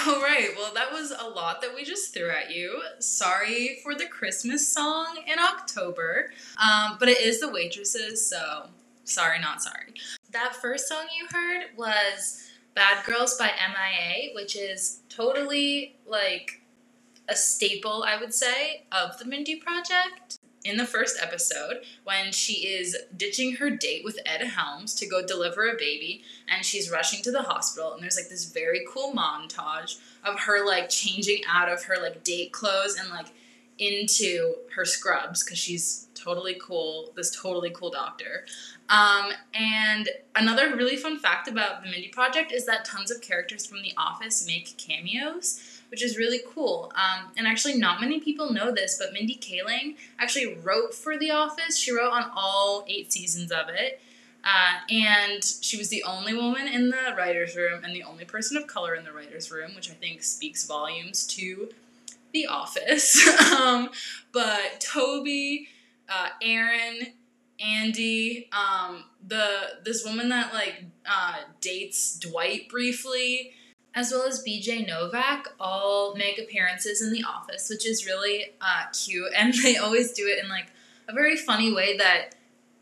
All right, well, that was a lot that we just threw at you. Sorry for the Christmas song in October, um, but it is the waitresses, so sorry, not sorry. That first song you heard was Bad Girls by MIA, which is totally like a staple, I would say, of the Mindy Project. In the first episode, when she is ditching her date with Ed Helms to go deliver a baby, and she's rushing to the hospital, and there's like this very cool montage of her like changing out of her like date clothes and like into her scrubs because she's totally cool, this totally cool doctor. Um, and another really fun fact about the Mindy Project is that tons of characters from The Office make cameos which is really cool. Um, and actually, not many people know this, but Mindy Kaling actually wrote for The Office. She wrote on all eight seasons of it. Uh, and she was the only woman in the writer's room and the only person of color in the writer's room, which I think speaks volumes to The Office. um, but Toby, uh, Erin, Andy, um, the this woman that like uh, dates Dwight briefly, as well as BJ Novak, all make appearances in The Office, which is really uh, cute. And they always do it in like a very funny way that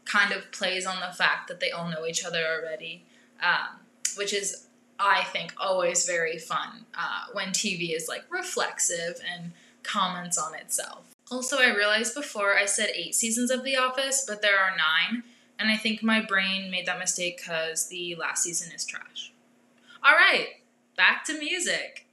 kind of plays on the fact that they all know each other already, um, which is, I think, always very fun uh, when TV is like reflexive and comments on itself. Also, I realized before I said eight seasons of The Office, but there are nine, and I think my brain made that mistake because the last season is trash. All right, back to music.